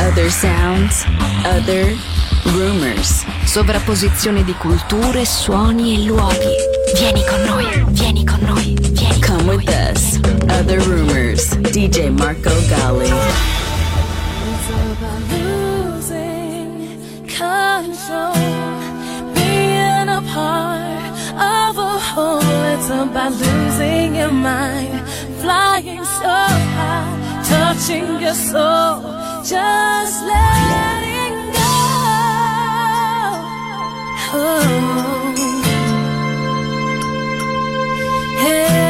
other sounds, other rumors. Sovrapposizione di culture, suoni e luoghi. Vieni con noi, vieni con noi, vieni con Come noi. with us. Other rumors. DJ Marco Gali. It's about losing control, being a part of a whole. It's about losing your mind, flying so high, touching your soul, just letting go. Oh. Hey,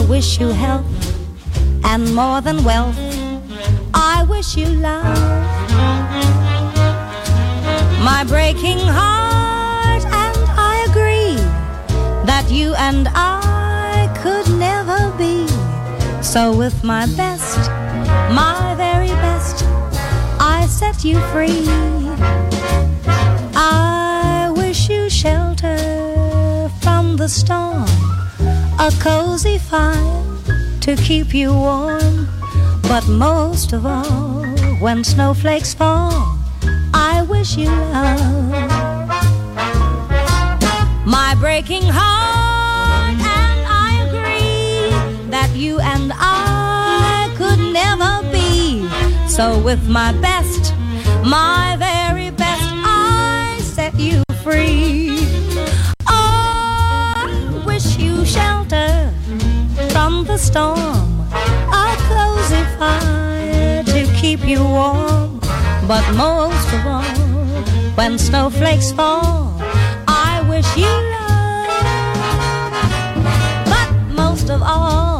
I wish you health and more than wealth. I wish you love. My breaking heart, and I agree that you and I could never be. So, with my best, my very best, I set you free. I wish you shelter from the storm a cozy fire to keep you warm. But most of all, when snowflakes fall, I wish you love. My breaking heart, and I agree that you and I could never be. So, with my best, my very best, I set you free. storm, a cozy fire to keep you warm. But most of all, when snowflakes fall, I wish you love. But most of all,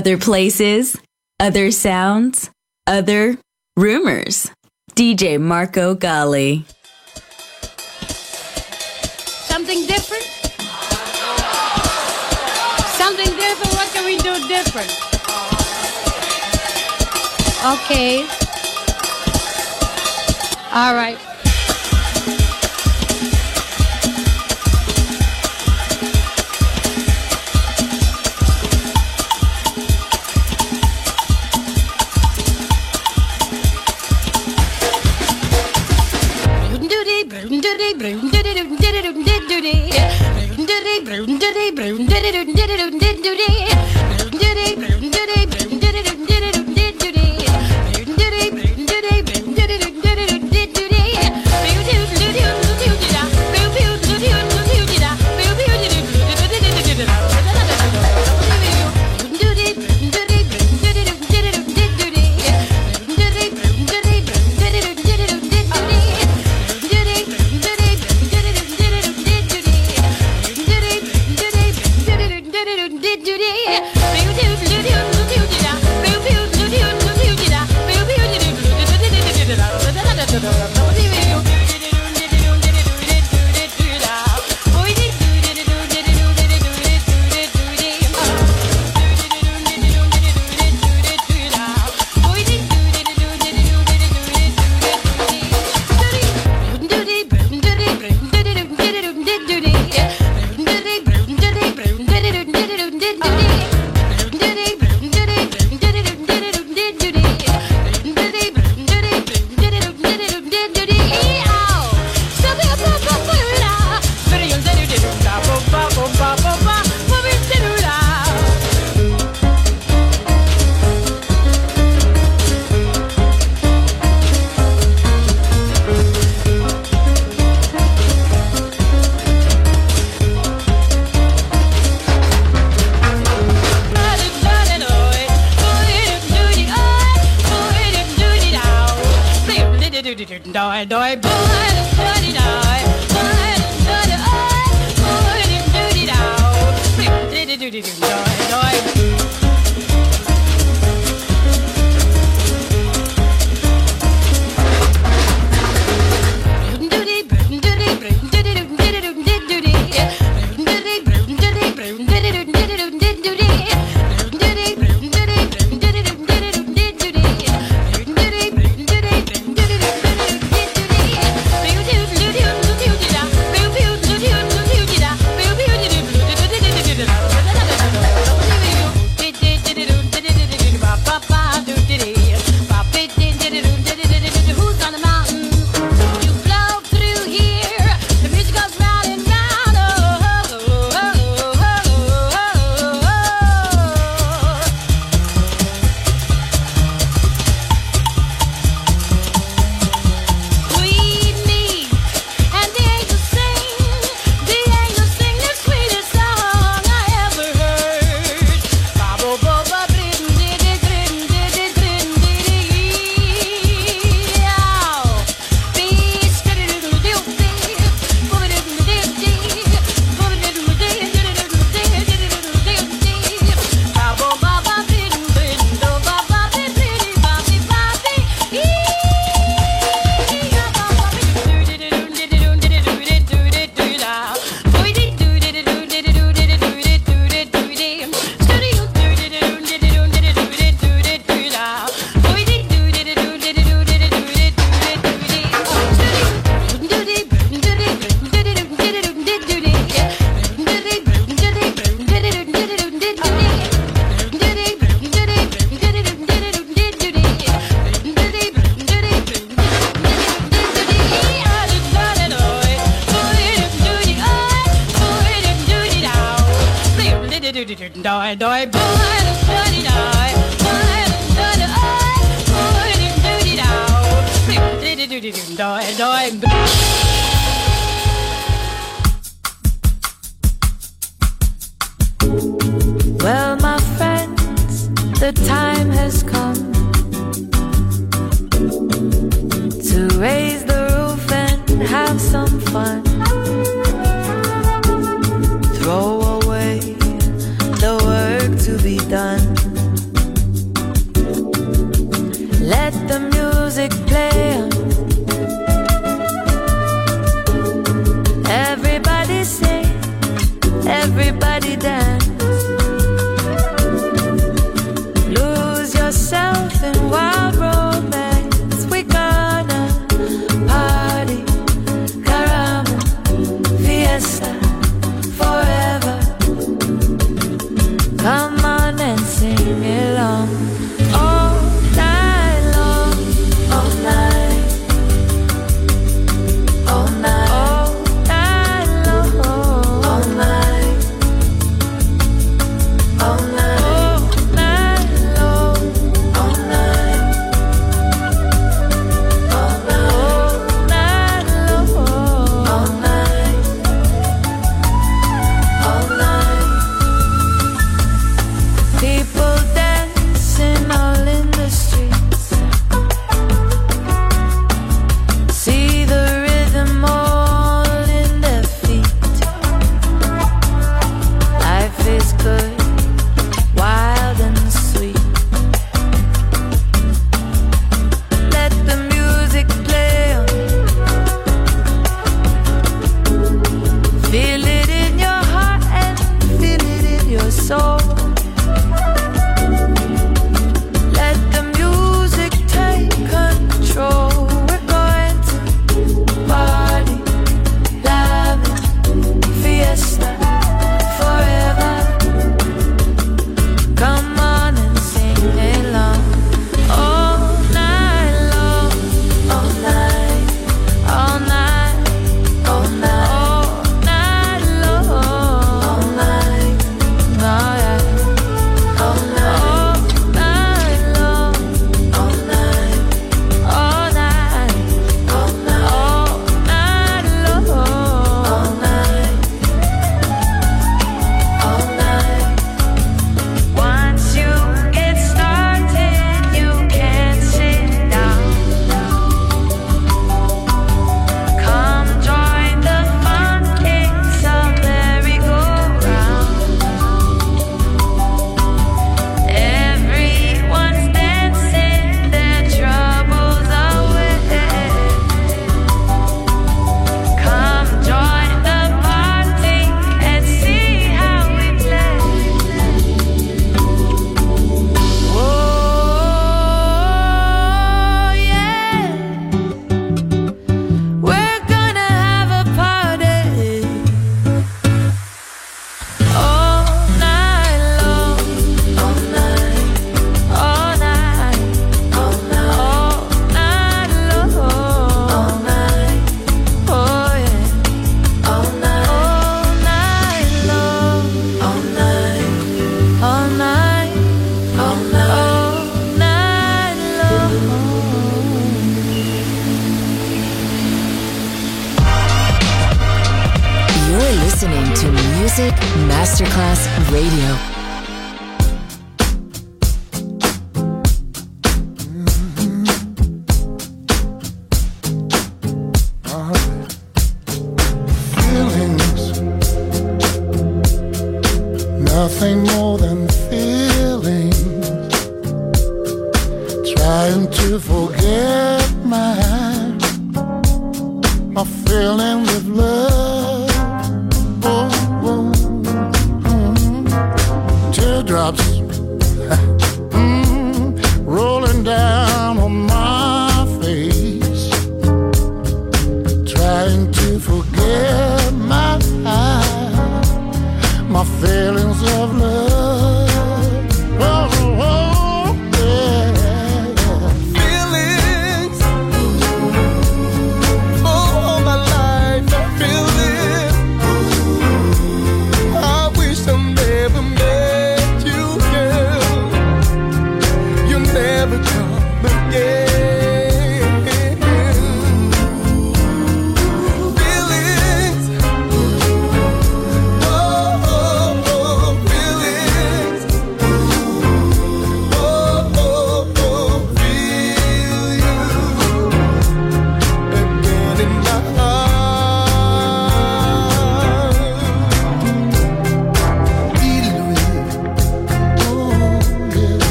Other places, other sounds, other rumors. DJ Marco Gally. Something different? Something different? What can we do different? Okay. All right.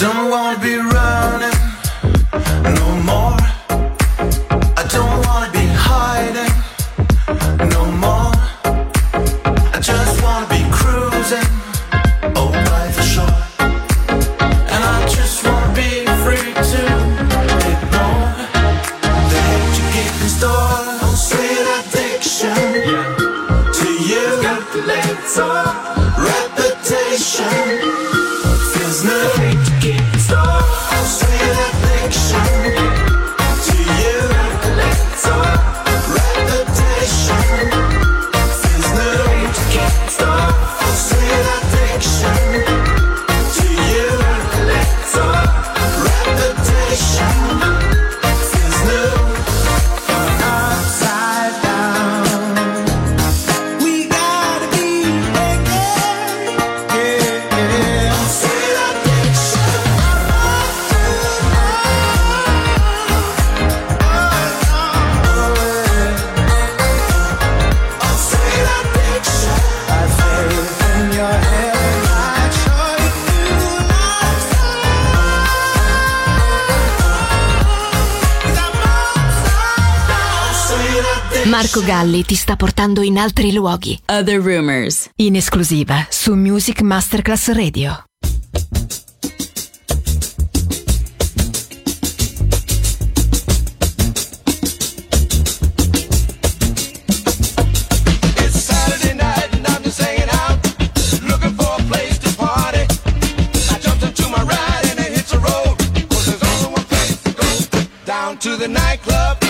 don't wanna be running. Valli ti sta portando in altri luoghi. Other Rumors. In esclusiva su Music Masterclass Radio. to the nightclub.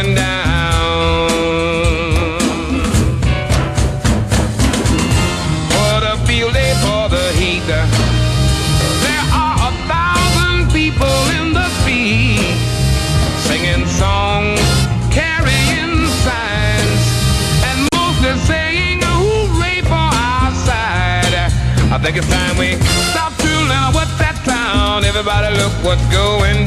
going down. What a field day for the heat. There are a thousand people in the street singing songs, carrying signs, and mostly saying hooray for our side. I think it's time we stop to learn what's that town. Everybody look what's going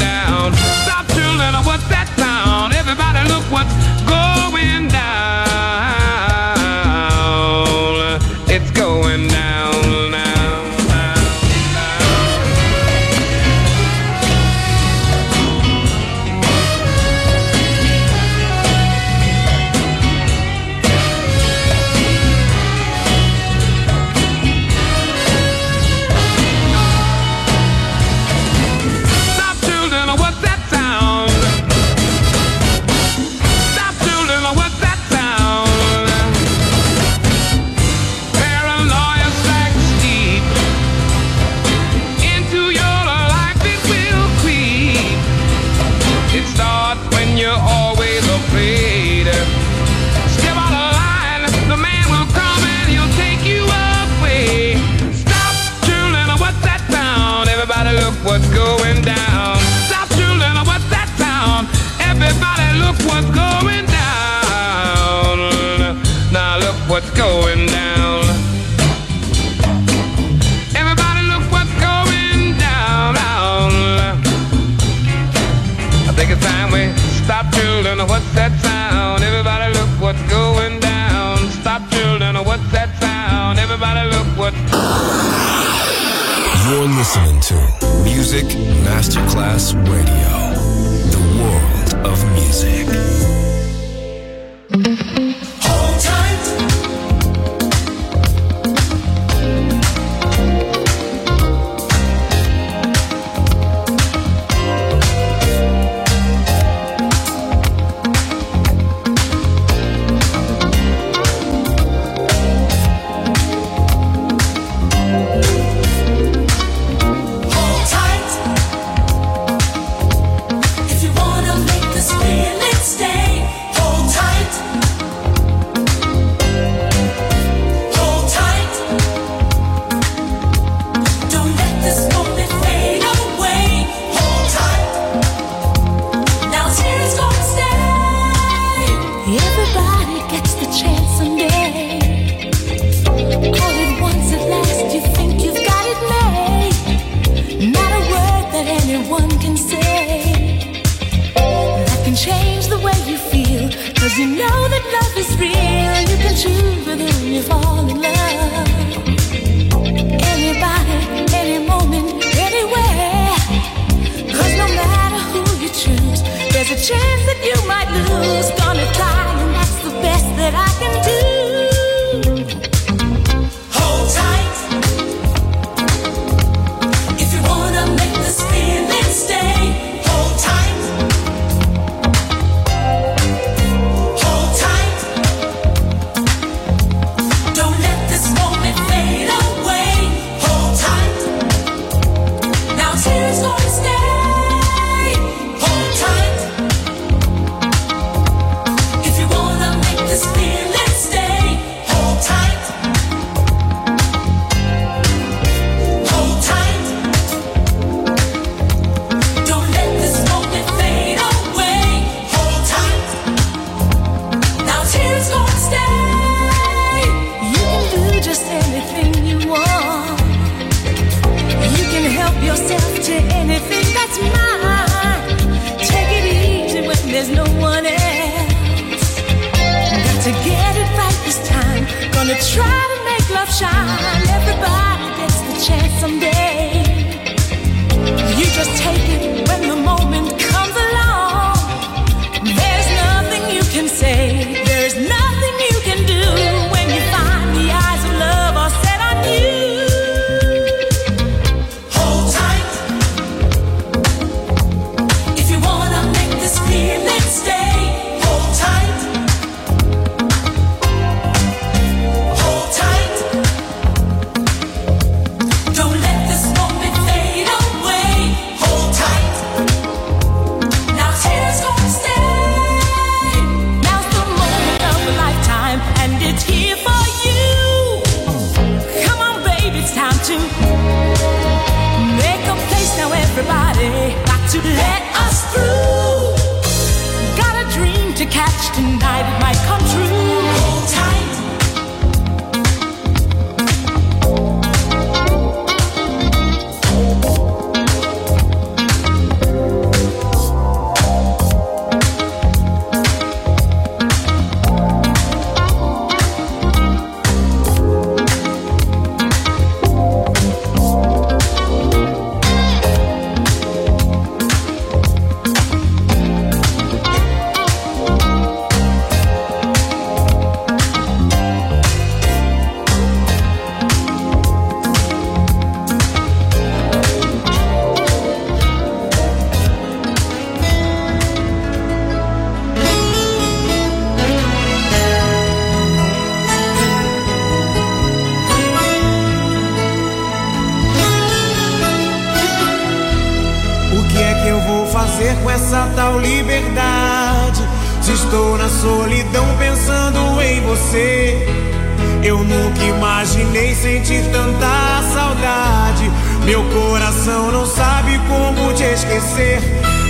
esquecer.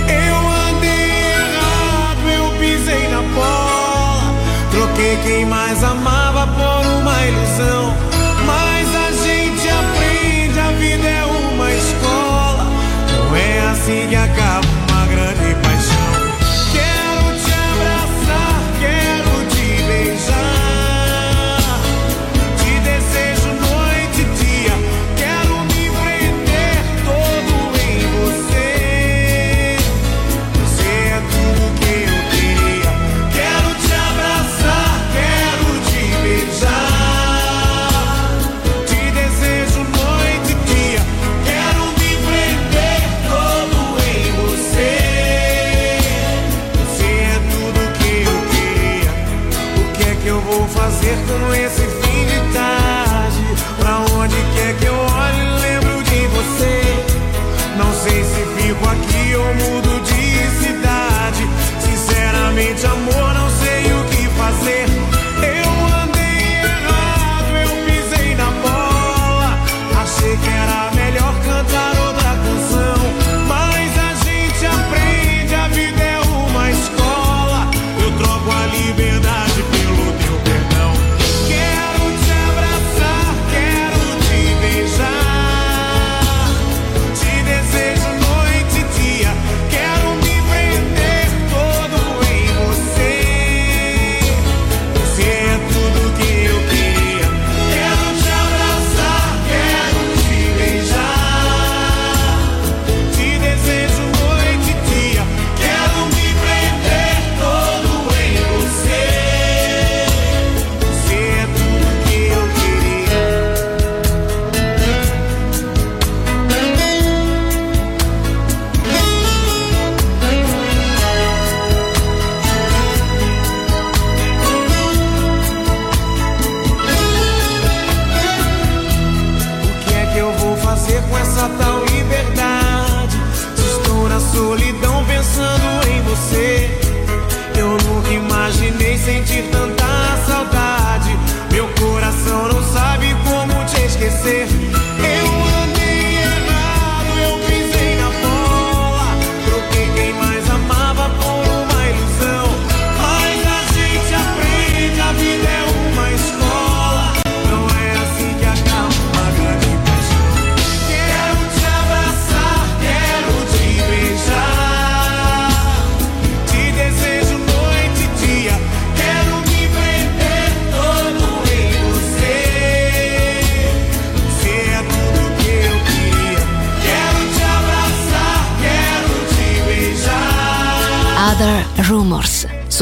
Eu andei errado, eu pisei na bola. Troquei quem mais amava por uma ilusão. Mas a gente aprende, a vida é uma escola. Não é assim que a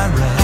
I read.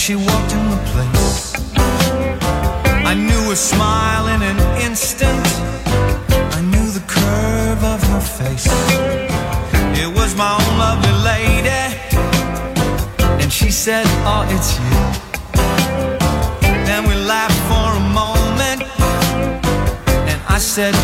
she walked in the place. I knew a smile in an instant. I knew the curve of her face. It was my own lovely lady. And she said, Oh, it's you. Then we laughed for a moment. And I said,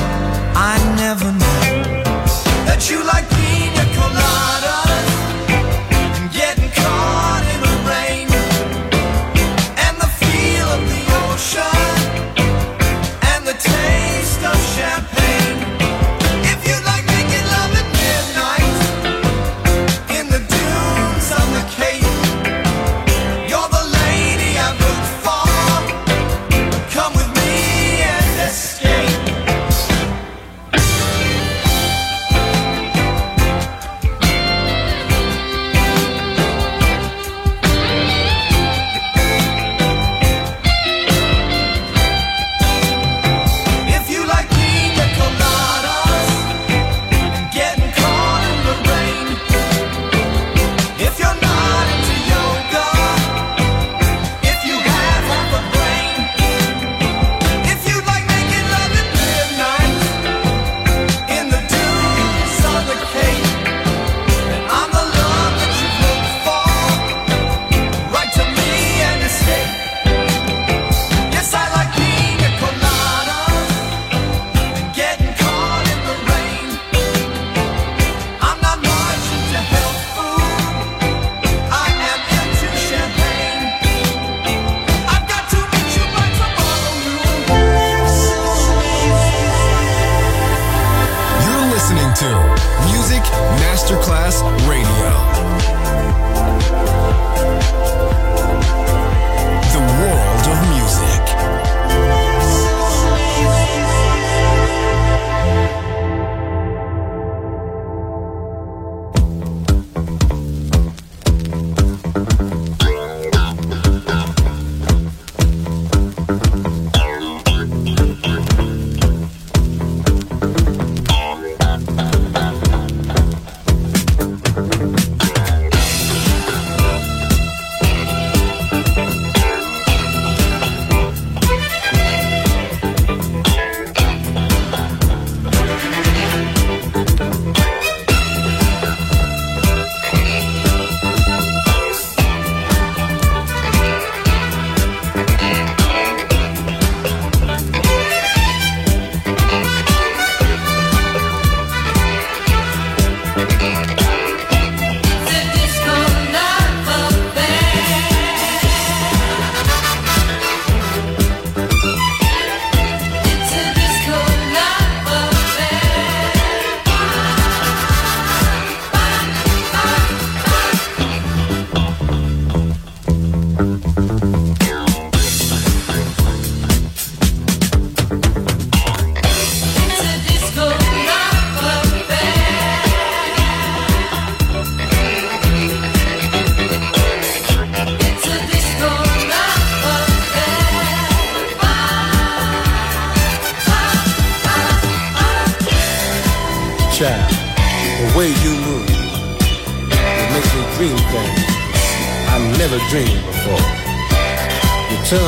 Masterclass Radio.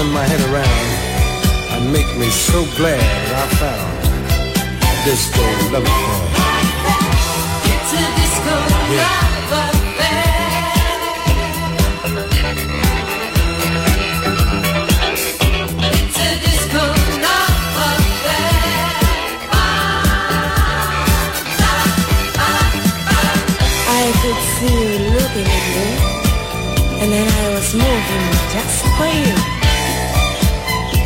turn my head around and make me so glad I found this gold love affair. Disco love affair. It's a disco love affair. I could see you looking at me, and then I was moving just for you.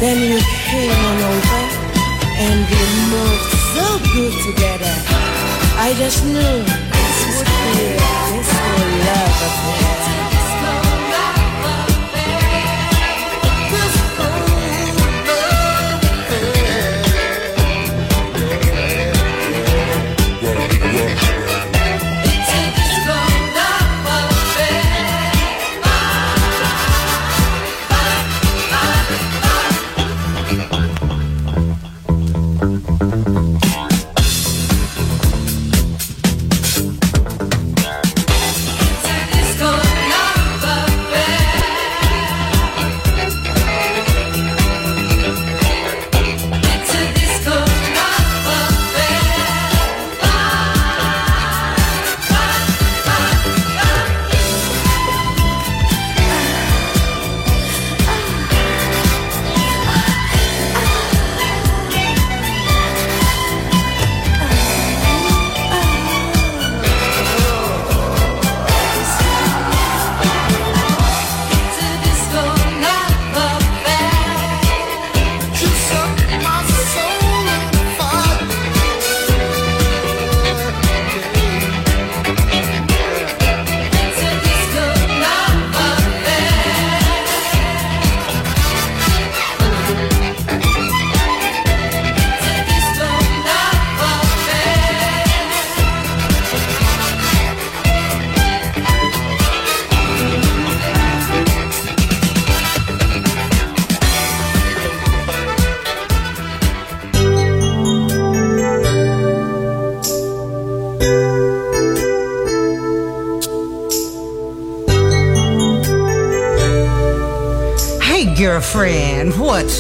Then you came on over, and we moved so good together. I just knew this would be a disco love affair.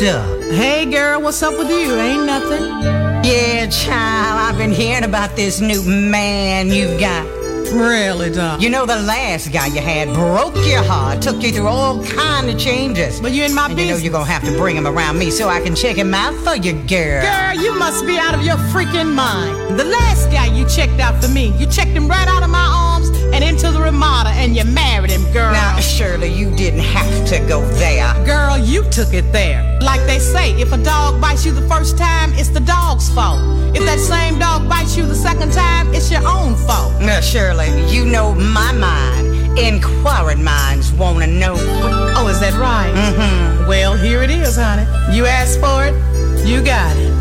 What's up? Hey, girl, what's up with you? Ain't nothing. Yeah, child, I've been hearing about this new man you've got. Really, Doc? You know, the last guy you had broke your heart, took you through all kind of changes. But you're in my and You know you're gonna have to bring him around me so I can check him out for you, girl. Girl, you must be out of your freaking mind. The last guy you checked out for me, you checked him right out of my arms and into the Ramada, and you married him, girl. Now, Shirley, you didn't have to go there. Girl, you took it there. Like they say, if a dog bites you the first time, it's the dog's fault. If that same dog bites you the second time, it's your own fault. Now, Shirley, you know my mind. Inquiring minds wanna know. Oh, is that right? Mm-hmm. Well, here it is, honey. You asked for it, you got it.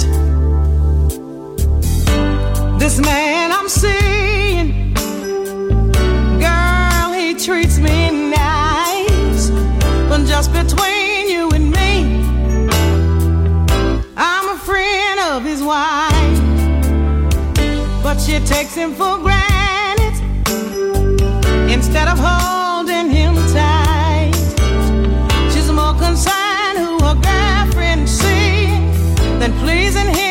This man I'm seeing, girl, he treats me nice. But just between his wife. But she takes him for granted instead of holding him tight. She's more concerned who her girlfriend sees than pleasing him